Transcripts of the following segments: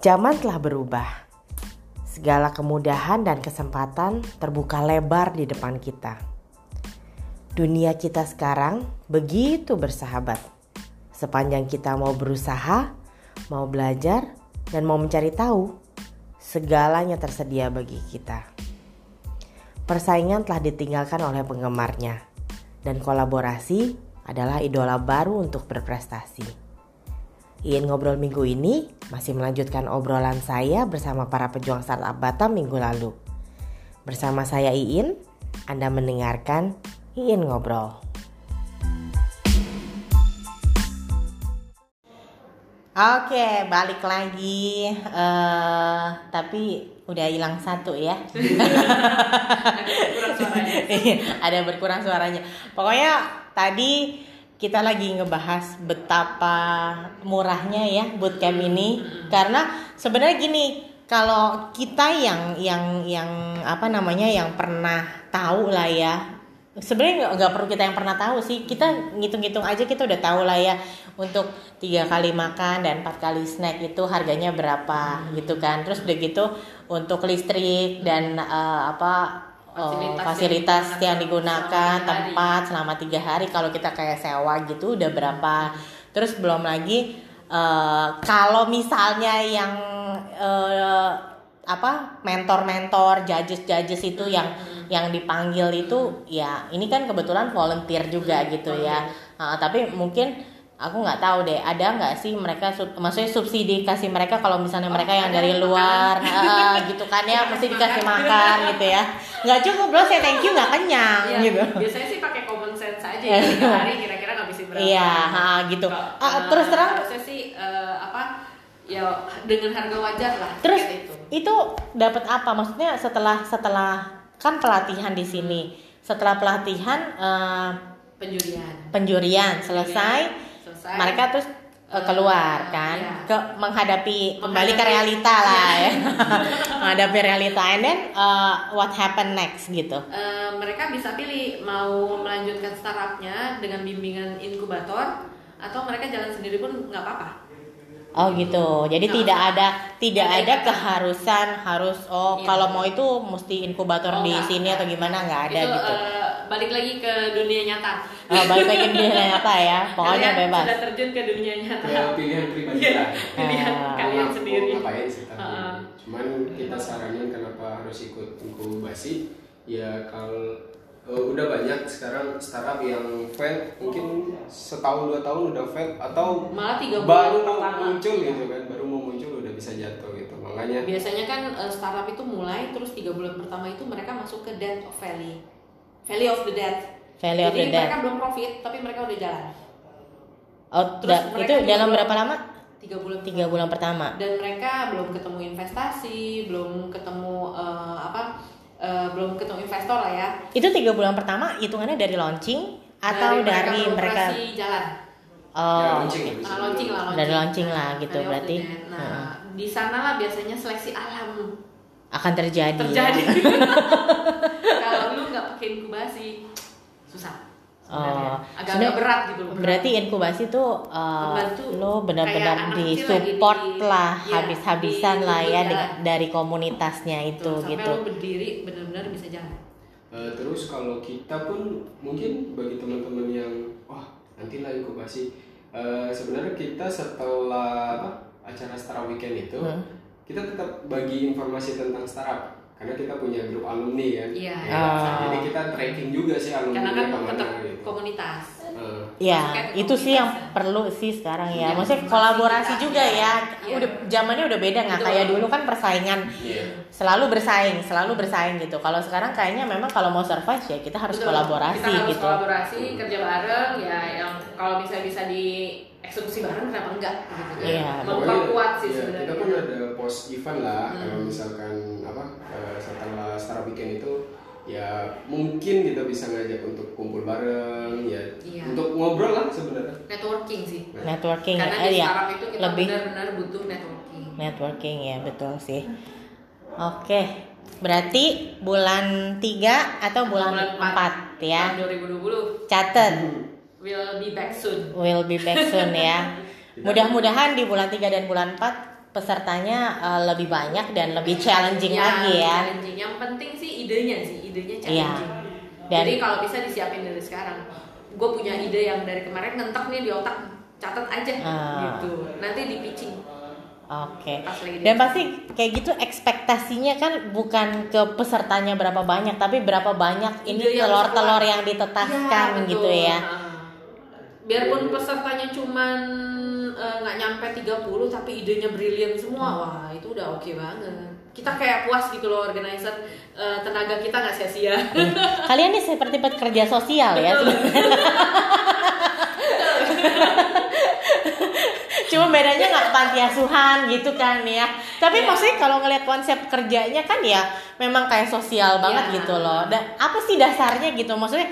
Zaman telah berubah. Segala kemudahan dan kesempatan terbuka lebar di depan kita. Dunia kita sekarang begitu bersahabat. Sepanjang kita mau berusaha, mau belajar, dan mau mencari tahu, segalanya tersedia bagi kita. Persaingan telah ditinggalkan oleh penggemarnya, dan kolaborasi adalah idola baru untuk berprestasi. Iin ngobrol minggu ini masih melanjutkan obrolan saya bersama para pejuang startup Batam minggu lalu. Bersama saya Iin, Anda mendengarkan Iin ngobrol. Oke, balik lagi. Uh, tapi udah hilang satu ya. ada berkurang suaranya. Pokoknya tadi kita lagi ngebahas betapa murahnya ya bootcamp ini. Karena sebenarnya gini kalau kita yang yang yang apa namanya yang pernah tahu lah ya sebenarnya nggak perlu kita yang pernah tahu sih. Kita ngitung-ngitung aja kita udah tahu lah ya untuk tiga kali makan dan empat kali snack itu harganya berapa gitu kan. Terus udah gitu untuk listrik dan uh, apa fasilitas, fasilitas yang, yang digunakan tempat selama tiga hari. Kalau kita kayak sewa gitu udah berapa? Terus belum lagi uh, kalau misalnya yang uh, apa mentor-mentor judges-judges itu yang hmm. yang dipanggil itu ya ini kan kebetulan volunteer juga gitu ya. uh, tapi mungkin aku nggak tahu deh ada nggak sih mereka sub, maksudnya subsidi kasih mereka kalau misalnya oh, mereka yang dari luar uh, gitu kan ya mesti dikasih makan. gitu ya. Nggak cukup bro saya thank you nggak kenyang ya, gitu. biasanya sih pakai common sense aja ya hari kira-kira ngabisin berapa. Iya ha, gitu. Uh, uh, terus terang saya sih uh, apa ya dengan harga wajar lah terus itu itu dapat apa? Maksudnya setelah setelah kan pelatihan di sini. Setelah pelatihan uh, penjurian. penjurian selesai selesai. Mereka terus uh, keluar kan? iya. ke menghadapi kembali ke realita lah ya. Menghadapi realita. And then uh, what happen next gitu? Uh, mereka bisa pilih mau melanjutkan startupnya dengan bimbingan inkubator atau mereka jalan sendiri pun nggak apa-apa Oh gitu. Jadi nah, tidak ada tidak ada, ada keharusan harus oh iya. kalau mau itu mesti inkubator oh, di enggak, sini atau gimana nggak ada itu, gitu. Uh, balik lagi ke dunia nyata. Oh, balik lagi ke dunia nyata ya. Pokoknya kalian bebas. Sudah terjun ke dunia nyata. Ya, pilihan pribadi lah. pilihan uh, kalian sendiri. Ngapain sih tapi. Uh, Cuman kita saranin kenapa harus ikut inkubasi? Ya kalau uh, udah banyak sekarang startup yang fail. Mungkin setahun dua tahun udah fail atau malah tiga bulan baru mau muncul gitu kan baru mau muncul udah bisa jatuh gitu. Makanya biasanya kan uh, startup itu mulai terus tiga bulan pertama itu mereka masuk ke dead of valley. Valley of the dead. Valley of the dead. mereka belum profit tapi mereka udah jalan. Oh terus itu dalam berapa lama? tiga bulan tiga bulan pertama. Dan mereka belum ketemu investasi belum ketemu uh, apa uh, belum ketemu investor lah ya. Itu tiga bulan pertama hitungannya dari launching atau dari, dari mereka, jalan? Oh, ya, launching, nah, launching lah, launching. dari launching lah gitu nah, berarti. Nah, uh. di sana lah biasanya seleksi alam akan terjadi. Terjadi. Kalau lu nggak pakai inkubasi, susah. Oh, agak-agak berat gitu loh. Berarti inkubasi tuh uh, lo benar-benar di support di, lah ya, habis-habisan lah ya dari komunitasnya itu gitu. Sampai lo berdiri benar-benar bisa jalan. Uh, terus kalau kita pun mungkin bagi teman-teman yang wah nantilah inkubasi uh, sebenarnya kita setelah acara startup weekend itu hmm. kita tetap bagi informasi tentang startup karena kita punya grup alumni kan. Iya. Ya, oh. Jadi kita tracking juga sih alumni Karena kan tetap gitu. komunitas. Uh. Ya, itu sih yang perlu sih sekarang ya. ya Maksudnya kolaborasi juga ya. ya. Udah zamannya udah beda nggak kayak dulu kan persaingan. Yeah. Selalu bersaing, selalu bersaing gitu. Kalau sekarang kayaknya memang kalau mau survive ya kita harus Betul. kolaborasi kita harus gitu. kolaborasi, kerja bareng ya yang kalau bisa bisa di eksekusi bareng kenapa enggak gitu kan. Iya. Memperkuat sih ya, sebenarnya. Kita pun ada post event lah hmm. kalau misalkan uh, startup weekend itu ya mungkin kita bisa ngajak untuk kumpul bareng ya iya. untuk ngobrol lah sebenarnya. Networking sih. Networking karena eh, di ya. startup itu kita lebih benar-benar butuh networking. Networking ya betul sih. Oke berarti bulan 3 atau bulan, bulan 4, 4 ya? Tahun 2020 catat. Will be back soon. Will be back soon ya. Mudah-mudahan di bulan 3 dan bulan 4 pesertanya uh, lebih banyak dan lebih challenging Ya, lagi ya. challenging. Yang penting sih idenya sih, idenya challenging. Dan- Jadi kalau bisa disiapin dari sekarang. Gue punya ide yang dari kemarin ngentek nih di otak, catat aja Ah. gitu. Nanti di pitching Oke. lagi Dan pasti kayak gitu ekspektasinya kan bukan ke pesertanya berapa banyak, tapi berapa banyak ini yang telur-telur keluar. yang ditetaskan Iya, gitu ya. Biarpun pesertanya cuman eh, nggak nyampe 30 tapi idenya brilian semua. Hmm. Wah, itu udah oke banget. Kita kayak puas gitu loh organizer eh, tenaga kita nggak sia-sia. Kalian nih seperti pekerja sosial ya. Cuma bedanya nggak panti asuhan gitu kan ya. Tapi Iya. maksudnya kalau ngeliat konsep kerjanya kan ya memang kayak sosial banget Iya. gitu loh. Dan apa sih dasarnya gitu? Maksudnya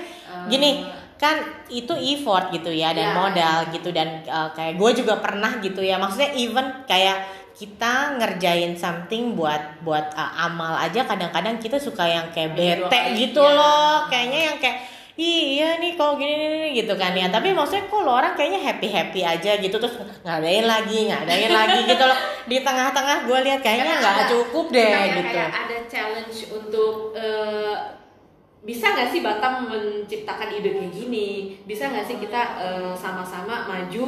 gini kan itu effort gitu ya dan Iya. modal gitu dan uh, kayak gue juga pernah gitu ya. Maksudnya even kayak kita ngerjain something buat buat uh, amal aja kadang-kadang kita suka yang kayak dua bete kali, gitu iya. loh kayaknya yang kayak iya nih kok gini, gini, gini," gitu kan ya tapi maksudnya kok lo orang kayaknya happy happy aja gitu terus ngadain lagi ngadain lagi gitu loh di tengah-tengah gue lihat kayaknya nggak cukup deh gitu kayak ada challenge untuk eh, bisa nggak sih Batam menciptakan ide kayak gini? Bisa nggak sih kita eh, sama-sama maju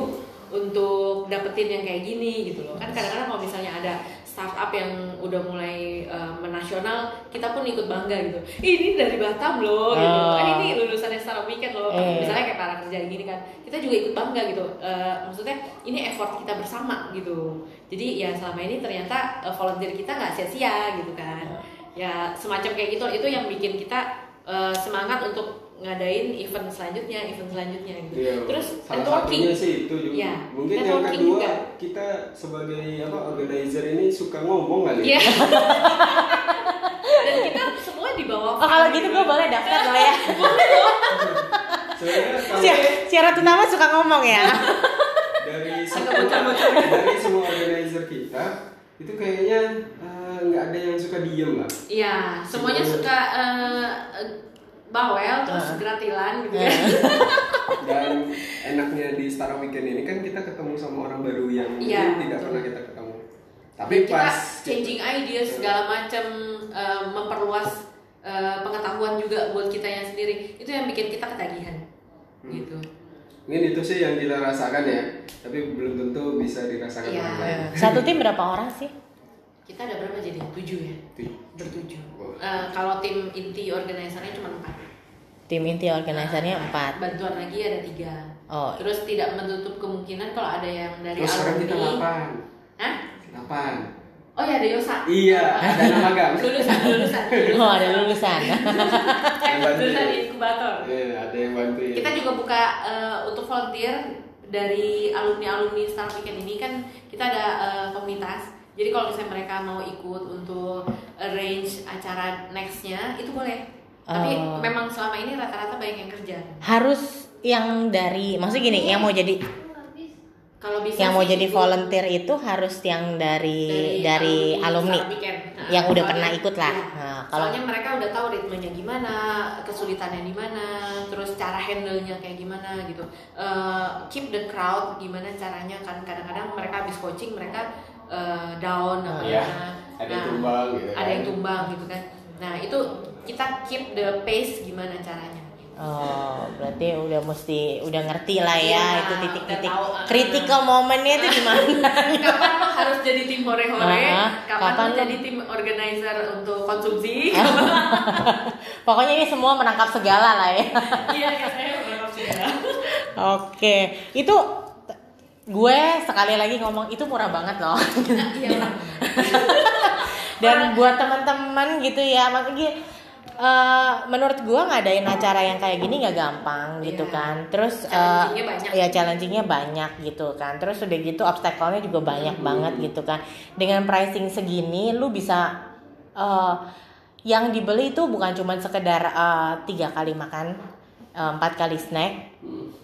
untuk dapetin yang kayak gini gitu loh? Kan kadang-kadang kalau misalnya ada startup yang udah mulai eh, menasional, kita pun ikut bangga gitu. "Ih, Ini dari Batam loh, gitu. Eh, ini lulusannya startup weekend loh. Eh. Misalnya kayak para kerja gini kan, kita juga ikut bangga gitu. Eh, maksudnya ini effort kita bersama gitu. Jadi ya selama ini ternyata eh, volunteer kita nggak sia-sia gitu kan. Ya semacam kayak gitu itu yang bikin kita eh, semangat untuk ngadain event selanjutnya, event selanjutnya gitu. Iya, Terus salah networking. satunya sih itu juga. Iya, Mungkin yang kedua juga. kita sebagai apa organizer ini suka ngomong kali. Iya. Dan kita semua di bawah. oh kalau gitu gue boleh daftar lo ya Sebenarnya kalau Si- Siara Tunama suka ngomong ya dari semua dari semua organizer kita itu kayaknya nggak ada yang suka diem lah. Iya, semuanya suka eh, eh, bawel terus Ah. gratilan gitu ya. Dan enaknya di Star Weekend ini kan kita ketemu sama orang baru yang Iya, tidak betul. pernah kita ketemu. Tapi kita pas changing ideas segala macam eh, memperluas eh, pengetahuan juga buat kita yang sendiri itu yang bikin kita ketagihan Hmm. gitu mungkin itu sih yang kita rasakan ya, tapi belum tentu bisa dirasakan Iya. orang lain. satu tim berapa orang sih kita ada berapa jadi tujuh ya Tuh. bertujuh. Eh, kalau tim inti organisernya cuma empat tim inti organisernya empat bantuan lagi ada tiga oh terus tidak menutup kemungkinan kalau ada yang dari Terus sekarang kita alumni delapan. Hah? Delapan. oh ya ada Yosa Iya, ada nama magang. lulusan lulusan oh ada lulusan bantu. lulusan inkubator Iya, ada yang bantuin. kita juga buka eh, untuk volunteer dari alumni-alumni Star Weekend ini kan kita ada eh, komunitas. Jadi kalau misalnya mereka mau ikut untuk arrange acara nextnya itu boleh. Tapi Oh. memang selama ini rata-rata banyak yang kerja. harus yang dari maksudnya gini yang mau jadi Kalau bisa yang mau jadi ikut volunteer itu harus yang dari dari, alumni, Star Weekend. Nah, yang udah pernah ikut lah. iya. Nah, kalau Soalnya mereka udah tahu ritmenya gimana, kesulitannya di mana, terus cara handle-nya kayak gimana gitu. Eh, keep the crowd gimana caranya kan kadang-kadang mereka habis coaching mereka eh, down apa Iya, gimana. ada yang tumbang gitu Ada kan. yang tumbang gitu kan. Nah, itu kita keep the pace gimana caranya. oh berarti udah mesti udah ngerti lah ya Iya, itu titik-titik ah. critical momennya itu di mana. kapan lo harus jadi tim hore-hore, Ah, kapan, kapan lo jadi tim organizer untuk konsumsi. Pokoknya ini semua menangkap segala lah ya. Iya, ya saya sih ya. Oke, itu gue sekali lagi ngomong itu murah banget loh. Iya. Dan buat teman-teman gitu ya, makanya eh, menurut gue ngadain acara yang kayak gini nggak gampang gitu Iya. kan. Terus Challenging-nya banyak. ya challengingnya banyak gitu kan. Terus udah gitu obstacle-nya juga banyak banget gitu kan. Dengan pricing segini, lu bisa eh, yang dibeli itu bukan cuma sekedar tiga kali makan, empat kali snack,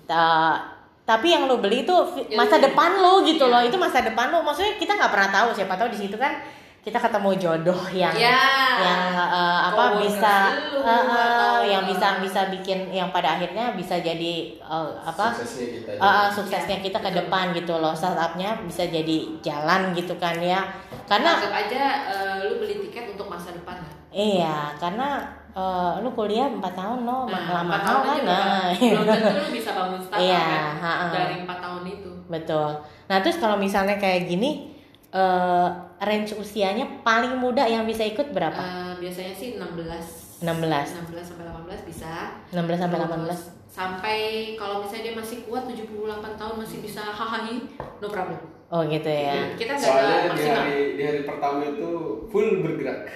Ta- tapi yang lo beli itu Yang- masa depan lo gitu Iya. loh itu masa depan lo. Maksudnya kita nggak pernah tahu. Siapa tahu di situ kan kita ketemu jodoh yang Ya. yang eh, apa Coworkers bisa eh, atau, yang bisa bisa bikin yang pada akhirnya bisa jadi eh, apa suksesnya kita eh, suksesnya kita ke depan gitu loh. Startupnya bisa jadi jalan gitu kan ya. Karena anggap aja eh, lu beli tiket untuk masa depan. Iya karena eh, lu kuliah 4 tahun no Nah, lama empat tahun kan nah. belum tentu lu bisa bangun startup Iya, kan ha-ha. dari empat tahun itu. betul nah terus kalau misalnya kayak gini eh, range usianya paling muda yang bisa ikut berapa Eh, biasanya sih 16 16 16 sampai 18 bisa. 16 sampai Terus 18 Sampai kalau misalnya dia masih kuat 78 tahun masih bisa hahaha no problem. Oh gitu ya. Nah, kita soalnya di hari di hari pertama itu full bergerak.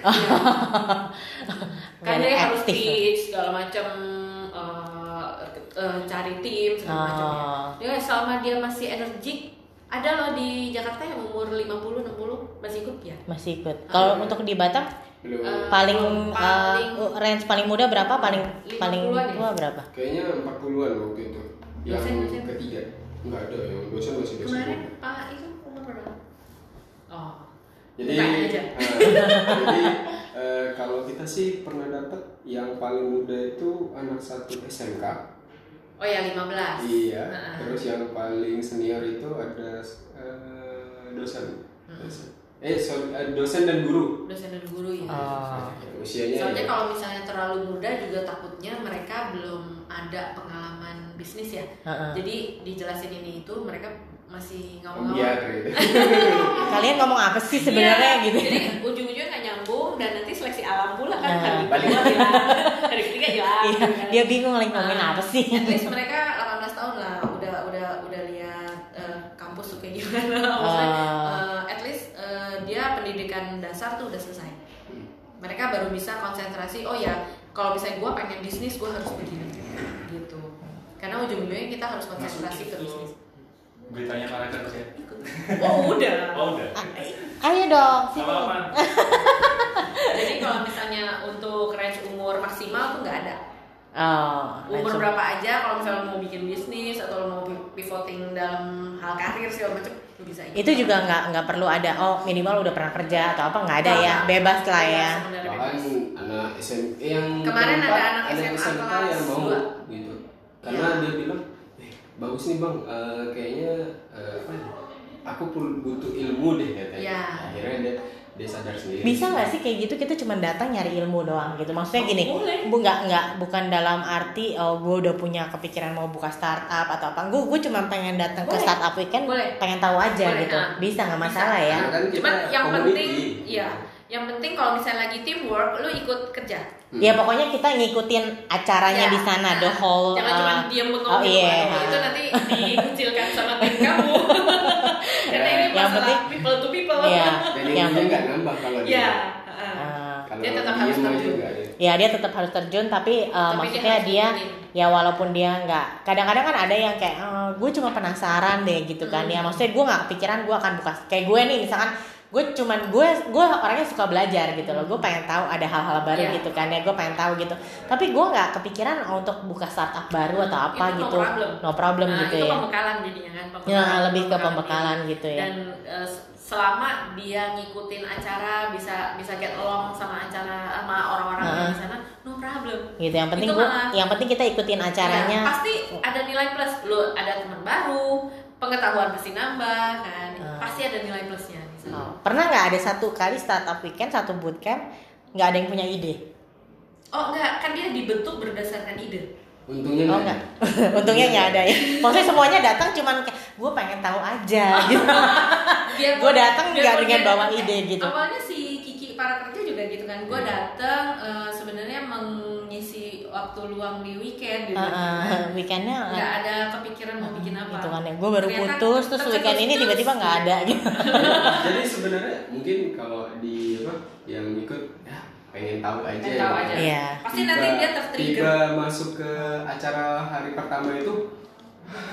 Kan Nggak dia ada harus pitch segala macam eh, eh, cari tim segala macamnya. Oh. Ya selama dia masih energik ada loh di Jakarta yang umur 50 60 masih ikut ya. masih ikut. Kalau untuk di Batam? Belum. Eh, paling, paling- eh, range paling muda berapa? Paling 50-an paling ya? tua berapa? Kayaknya 40-an waktu itu yang ketiga nggak ada yang dosen masih dosen Kemarin Pak itu umur berapa? Oh. jadi eh, jadi eh, kalau kita sih pernah dapat yang paling muda itu anak satu SMK Oh ya 15. iya Nah. terus yang paling senior itu ada eh, dosen dosen eh eh, dosen dan guru Dosen dan guru ya. Oh. usianya Soalnya ya, kalau misalnya terlalu muda juga takutnya mereka belum ada pengalaman bisnis ya. Heeh. Jadi dijelasin ini itu mereka masih Iya, ngawang-ngawang. gitu. kalian ngomong apa sih sebenarnya Iya, gitu Jadi ujung-ujungnya nggak nyambung dan nanti seleksi alam pula kan Nah, hari balik. hilang, hari ketiga hilang. Iya, kan. dia bingung lagi ngomongin Nah, apa sih At least mereka 18 tahun lah udah udah udah lihat eh, kampus tuh kayak gimana. Maksudnya Ah. eh, at least eh, dia pendidikan dasar tuh udah selesai. Mereka baru bisa konsentrasi. Oh ya, kalau misalnya gue pengen bisnis, gue harus begini gitu. Karena ujung-ujungnya kita harus konsentrasi ke bisnis. beritanya para kerja Oh udah. oh udah ayo dong sini. sama apa Jadi kalau misalnya untuk range umur maksimal tuh nggak ada. oh Umur langsung. berapa aja kalau misalnya mau bikin bisnis atau mau pivoting dalam hal karir segala macam bisa ikut. itu juga nggak nggak perlu ada oh minimal udah pernah kerja atau apa nggak ada ya bebas lah ya bahkan bebas. anak SMP yang Kemarin ada anak SMA kelas yang mau gitu karena Iya. dia bilang eh, bagus nih bang eh, kayaknya eh, apa ya, aku perlu butuh ilmu deh katanya Iya. akhirnya dia dia sadar sendiri bisa nggak sih kayak gitu kita cuma datang nyari ilmu doang gitu maksudnya gini Boleh. bu nggak nggak bukan dalam arti oh gue udah punya kepikiran mau buka startup atau apa gue gue cuma pengen datang ke startup weekend Boleh. pengen tahu aja Boleh, gitu nah. bisa nggak masalah ya Karena kan kita Cuman yang penting, ya, yang penting kalau misalnya lagi teamwork, lo ikut kerja. ya pokoknya kita ngikutin acaranya Ya, di sana the nah, whole Jangan uh, cuma diam bengong oh aduh, itu nanti dikucilkan sama tim kamu. Karena ini Yang masalah penting- people to people. Iya. dan yang ilmunya nggak nambah kalau Iya. dia heeh. uh, kalau Dia tetap harus terjun. nggak ada. ya dia tetap harus terjun tapi, uh, Tapi dia maksudnya dia, ngikutin. ya walaupun dia nggak kadang-kadang kan ada yang kayak gue cuma penasaran deh gitu kan Hmm. ya maksudnya gue nggak kepikiran gue akan buka kayak gue nih misalkan gue cuman gue gue orangnya suka belajar gitu loh gue pengen tahu ada hal-hal baru Iya. gitu kan ya gue pengen tahu gitu tapi gue nggak kepikiran untuk buka startup baru atau apa Itu no gitu problem. no problem Nah, gitu itu ya pembekalan jadinya kan. ya lebih ke pembekalan gitu ya Dan eh, selama dia ngikutin acara bisa bisa get along sama acara sama orang-orang yang di sana, no problem. gitu yang penting gue yang penting kita ikutin acaranya Ya, pasti ada nilai plus. Lu ada teman baru, pengetahuan pasti nambah kan. Ah. Pasti ada nilai plusnya. Oh, pernah nggak ada satu kali startup weekend satu bootcamp nggak ada yang punya ide? Oh enggak, kan dia dibentuk berdasarkan ide. untungnya oh nggak enggak untungnya nggak ada ya. Maksudnya semuanya datang cuman kayak gue pengen tahu aja. Gitu. Gua datang nggak gua dengan bawa ide gitu. Awalnya si Kiki para kerja juga gitu kan. Gue datang eh, sebenarnya mengisi waktu luang di weekend gitu. Uh, uh, weekendnya Nggak ada kepikiran mau bikin apa. gitu kan ya gue baru Ternyata putus terus weekend ini tiba-tiba nggak ada gitu jadi sebenarnya mungkin kalau di apa yang ikut ya pengen tahu aja Pengen tahu aja. Iya. Pasti nanti dia tertrigger. tiba masuk ke acara hari pertama itu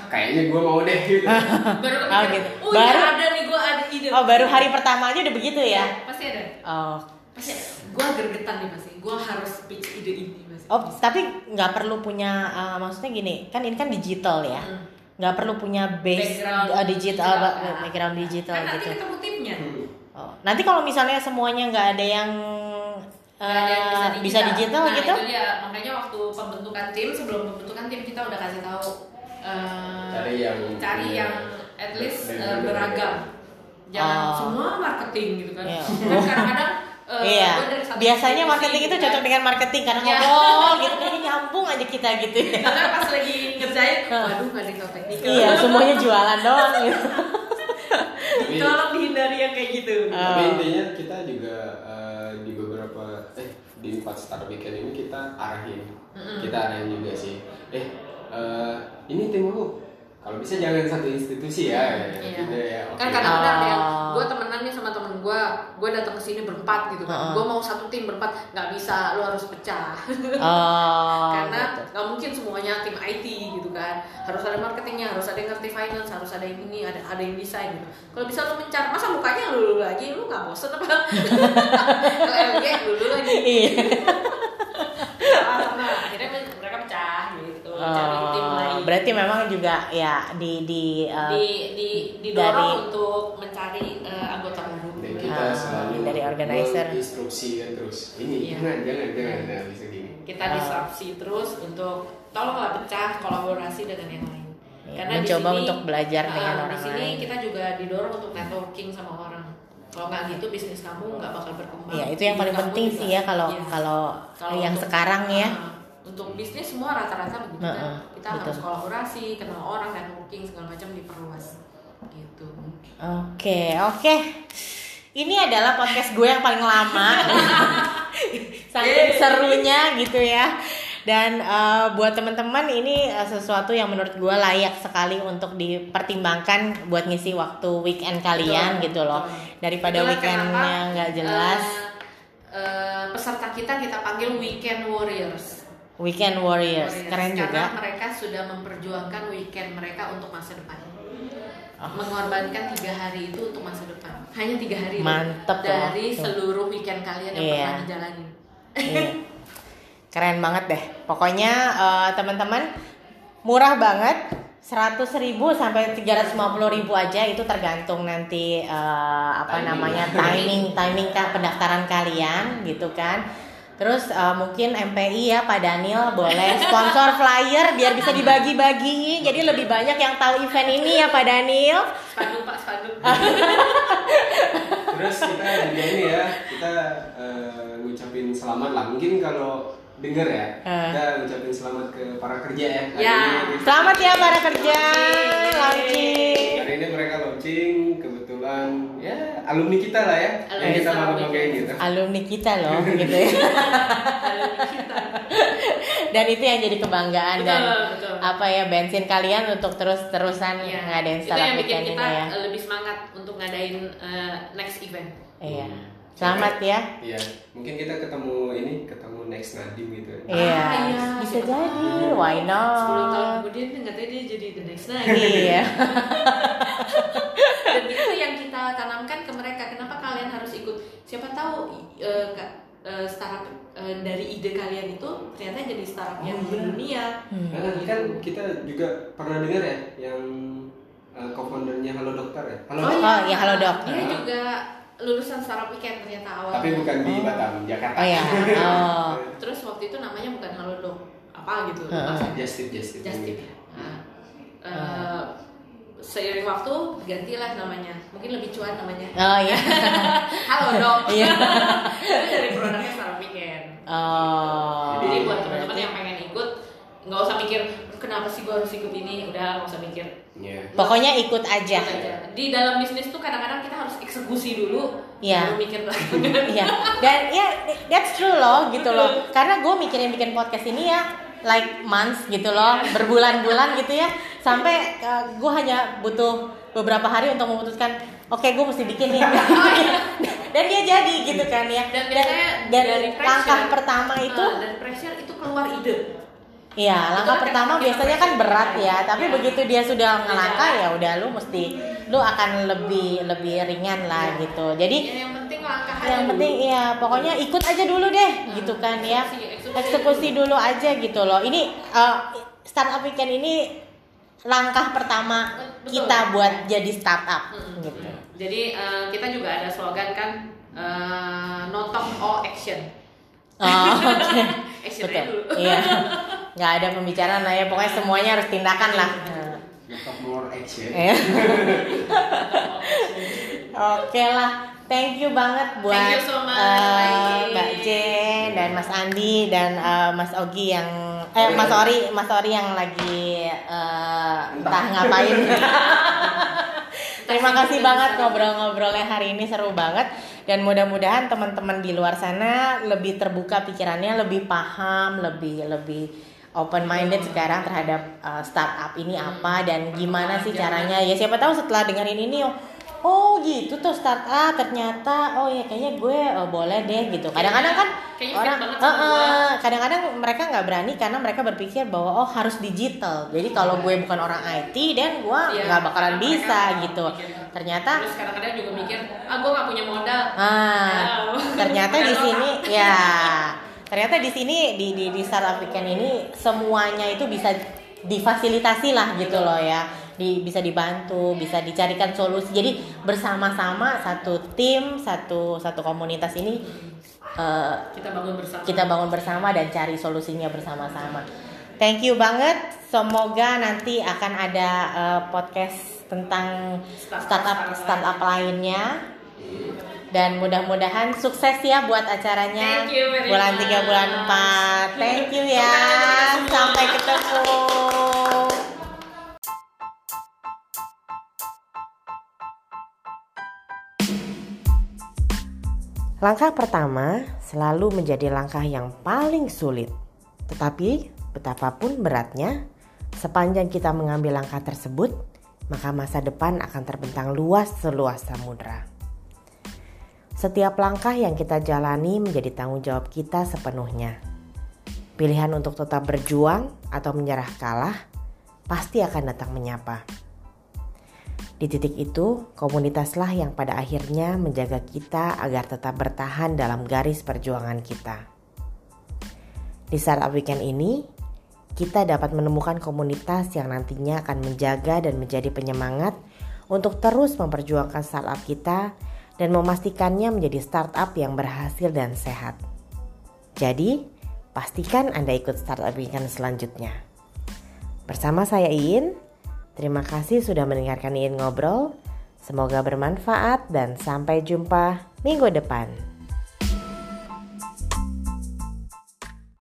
kayaknya gue mau deh gitu Baru Oh, gitu. Oh, Baru- iya ada nih gue ada ide. oh baru hari pertama aja udah begitu ya Pasti ada. oh Pasti gue gergetan nih pasti. Gue harus pitch ide ini. Oh tapi nggak perlu punya uh, maksudnya gini kan ini kan digital ya Hmm. nggak perlu punya base Background uh, digital digital, kan. background digital Kan nanti gitu ketemu timnya. Hmm. Oh, nanti kalau misalnya semuanya nggak ada yang Nggak ada yang eh, bisa digital nah, gitu? itu dia makanya waktu pembentukan tim sebelum pembentukan tim kita udah kasih tahu eh, Cari yang cari iya. yang at least eh, dan- beragam jangan Oh. semua marketing gitu kan Iya. kan kadang-kadang eh, iya. Biasanya marketing itu gitu cocok kan. dengan marketing karena Iya. ngobrol gitu jadi nyambung aja kita gitu ya. karena pas lagi ngerjain waduh nggak ada yang teknik Iya, semuanya jualan doang gitu. Tolong dihindari yang kayak gitu Ah. Tapi intinya kita juga eh, di beberapa eh di empat star weekend ini kita arahin, kita arahin juga sih. Eh eh, ini tim aku. Kalau bisa jangan satu institusi ya. Iya. Gitu ya. kan oke. kadang-kadang ya Oh. gue temenan nih sama temen gue gue datang ke sini berempat gitu kan. Gue mau satu tim berempat nggak bisa lo harus pecah. Oh, karena gitu. nggak mungkin semuanya tim IT gitu kan. Harus ada marketingnya harus ada yang ngerti finance harus ada yang ini ada ada yang desain gitu. Kalau bisa lo mencar masa mukanya lulu lagi? Lu nggak bosen apa? Kalau LG lulu lagi. Iya. sama akhirnya cari tim Oh, lain berarti memang juga ya di di, uh, di, di didorong dari- untuk mencari eh, anggota baru Dan kita Ah, selalu dari organizer. instruksikan terus. Ini Iya. jangan jangan jangan nah, bisa gini. kita Ah. disrupsi terus untuk tolonglah pecah kolaborasi dengan yang lain. Iya, di mencoba sini, untuk belajar ah, dengan di orang sini lain. kita juga didorong untuk networking sama orang. Kalau nggak gitu bisnis kamu nggak bakal berkembang. ya itu yang paling penting sih ya kalau Iya. kalau Kalau yang untuk- sekarang ya. ah, untuk bisnis semua rata-rata begitu kan. Heeh, Kita betul. harus kolaborasi, kenal orang, networking segala macam diperluas. Gitu. Oke, oke. Ini adalah podcast gue yang paling lama. Saking serunya gitu ya. Dan eh, buat teman-teman ini eh, sesuatu yang menurut gue layak sekali untuk dipertimbangkan buat ngisi waktu weekend kalian Betul, gitu loh. betul. Daripada Itulah weekendnya nggak jelas. eh, eh, peserta kita kita panggil weekend warriors. Weekend Warriors, Warriors. keren Karena juga. mereka sudah memperjuangkan weekend mereka untuk masa depan. Oh. Mengorbankan tiga hari itu untuk masa depan. Hanya tiga hari. Mantep. Dari seluruh weekend kalian yang Iya. pernah dijalanin. Iya. Keren banget deh. Pokoknya eh, teman-teman murah banget. 100.000 ribu sampai 350.000 ribu aja itu tergantung nanti eh, apa Timing. namanya timing timing pendaftaran kalian gitu kan. Terus eh, mungkin MPI ya Pak Daniel boleh sponsor flyer biar bisa dibagi-bagiin. Jadi lebih banyak yang tahu event ini ya Pak Daniel. Spanduk Pak, spanduk. Terus kita juga ini ya, kita eh, ngucapin selamat lah. Mungkin kalau denger ya, Eh. kita ngucapin selamat ke para kerja ya. Hari Ya. ini- Selamat ya para kerja Launching. Hari ini mereka launching, alumni kita lah ya, yang Alumni kita Star malu Weekend. banggain gitu. alumni kita loh gitu ya. dan itu yang jadi kebanggaan Betul, dan betul. apa ya bensin kalian untuk terus terusan Iya. ngadain Itu yang bikin kita ini ya. lebih semangat untuk ngadain eh, next event. Iya. Selamat ya. Iya, mungkin kita ketemu ini, ketemu next Nadim gitu. Iya. Ah, iya, Bisa jadi. Why 10 tahun not? kemudian katanya dia jadi the next lagi. Iya. Dan itu yang kita tanamkan ke mereka. Kenapa kalian harus ikut? Siapa tahu eh, ka- eh, startup eh, dari ide kalian itu ternyata jadi startup yang mendunia. Hmm. Nah, kan kita juga pernah dengar ya yang uh, co-foundernya Halo Dokter ya. Halo Oh, Dokter. Oh, ya halo dok. Dia juga lulusan startup weekend ternyata awal. Tapi bukan di Oh. Batam, Jakarta. Oh ya. Oh. Terus waktu itu namanya bukan halo dok apa gitu. Heeh. lupa saya. Just tip, just tip. Just tip ya. Nah, eh, seiring waktu gantilah namanya. Mungkin lebih cuan namanya. Oh ya. Halo dok. Iya. itu dari produknya startup weekend. Oh. Jadi buat teman-teman yang pengen ikut, nggak usah mikir kenapa sih gue harus ikut ini. Udah nggak usah mikir. Iya. Pokoknya ikut aja. Ikut aja. Di dalam bisnis tuh kadang-kadang kita harus eksekusi dulu, Iya. baru mikir lagi. Iya. Dan ya that's true loh gitu loh. Karena gue mikirin bikin podcast ini ya like months gitu loh, berbulan-bulan gitu ya. Sampai gue hanya butuh beberapa hari untuk memutuskan oke gue mesti bikin nih. Dan dia jadi gitu kan ya. Dan biasanya dan dari langkah pressure, pertama itu ah, dari pressure itu keluar ide. Iya, langkah kan pertama biasanya kan berat ya, tapi Iya. begitu dia sudah ngelangkah jalan. ya udah lu mesti lu akan lebih lebih ringan lah Iya. gitu. Jadi Ya, yang penting langkah yang dulu. penting iya pokoknya ikut aja dulu deh gitu kan ya eksekusi, dulu aja gitu loh ini uh, startup weekend ini langkah pertama Betul. kita buat jadi startup Mm-mm. gitu Jadi eh, kita juga ada slogan kan eh, no talk all action. Oh, oke. Action Betul. dulu. Iya. Nggak ada pembicaraan lah ya, pokoknya semuanya harus tindakan lah. Action. Iya. Oke lah, thank you banget buat Thank you so much, eh, Mbak. Jen dan Mas Andi dan eh, Mas Ogi yang eh Mas Ori. Mas Ori yang lagi eh, entah ngapain. Terima kasih banget ngobrol-ngobrolnya hari ini seru banget dan mudah-mudahan teman-teman di luar sana lebih terbuka pikirannya, lebih paham, lebih lebih open minded sekarang terhadap uh, startup ini apa dan gimana sih caranya. Ya siapa tahu setelah dengerin ini oh oh gitu tuh startup ternyata oh ya kayaknya gue eh, boleh deh gitu. Kadang-kadang kan Kayaknya orang Eh, eh, kadang-kadang mereka nggak berani karena mereka berpikir bahwa oh harus digital. Jadi kalau gue bukan orang IT dan gue Iya, nggak bakalan mereka bisa mikir. gitu. ternyata Terus kadang-kadang juga mikir, ah gue gak punya modal. Ah, ternyata di sini ya, ternyata di sini di di di startup weekend ini semuanya itu bisa difasilitasi lah gitu loh ya. Di, bisa dibantu, bisa dicarikan solusi. Jadi bersama-sama satu tim, satu satu komunitas ini eh, Kita bangun bersama. kita bangun bersama dan cari solusinya bersama-sama. Thank you banget. Semoga nanti akan ada eh, podcast tentang startup startup lainnya dan mudah-mudahan sukses ya buat acaranya Thank you bulan much. 3 bulan 4 thank you ya sampai ketemu Langkah pertama selalu menjadi langkah yang paling sulit. Tetapi betapapun beratnya, sepanjang kita mengambil langkah tersebut, maka masa depan akan terbentang luas seluas samudra. Setiap langkah yang kita jalani menjadi tanggung jawab kita sepenuhnya. Pilihan untuk tetap berjuang atau menyerah kalah pasti akan datang menyapa. Di titik itu, komunitaslah yang pada akhirnya menjaga kita agar tetap bertahan dalam garis perjuangan kita. Di Startup Weekend ini, kita dapat menemukan komunitas yang nantinya akan menjaga dan menjadi penyemangat untuk terus memperjuangkan startup kita dan memastikannya menjadi startup yang berhasil dan sehat. Jadi, pastikan Anda ikut Startup Weekend selanjutnya. Bersama saya Iin, terima kasih sudah mendengarkan Iin ngobrol. Semoga bermanfaat dan sampai jumpa minggu depan.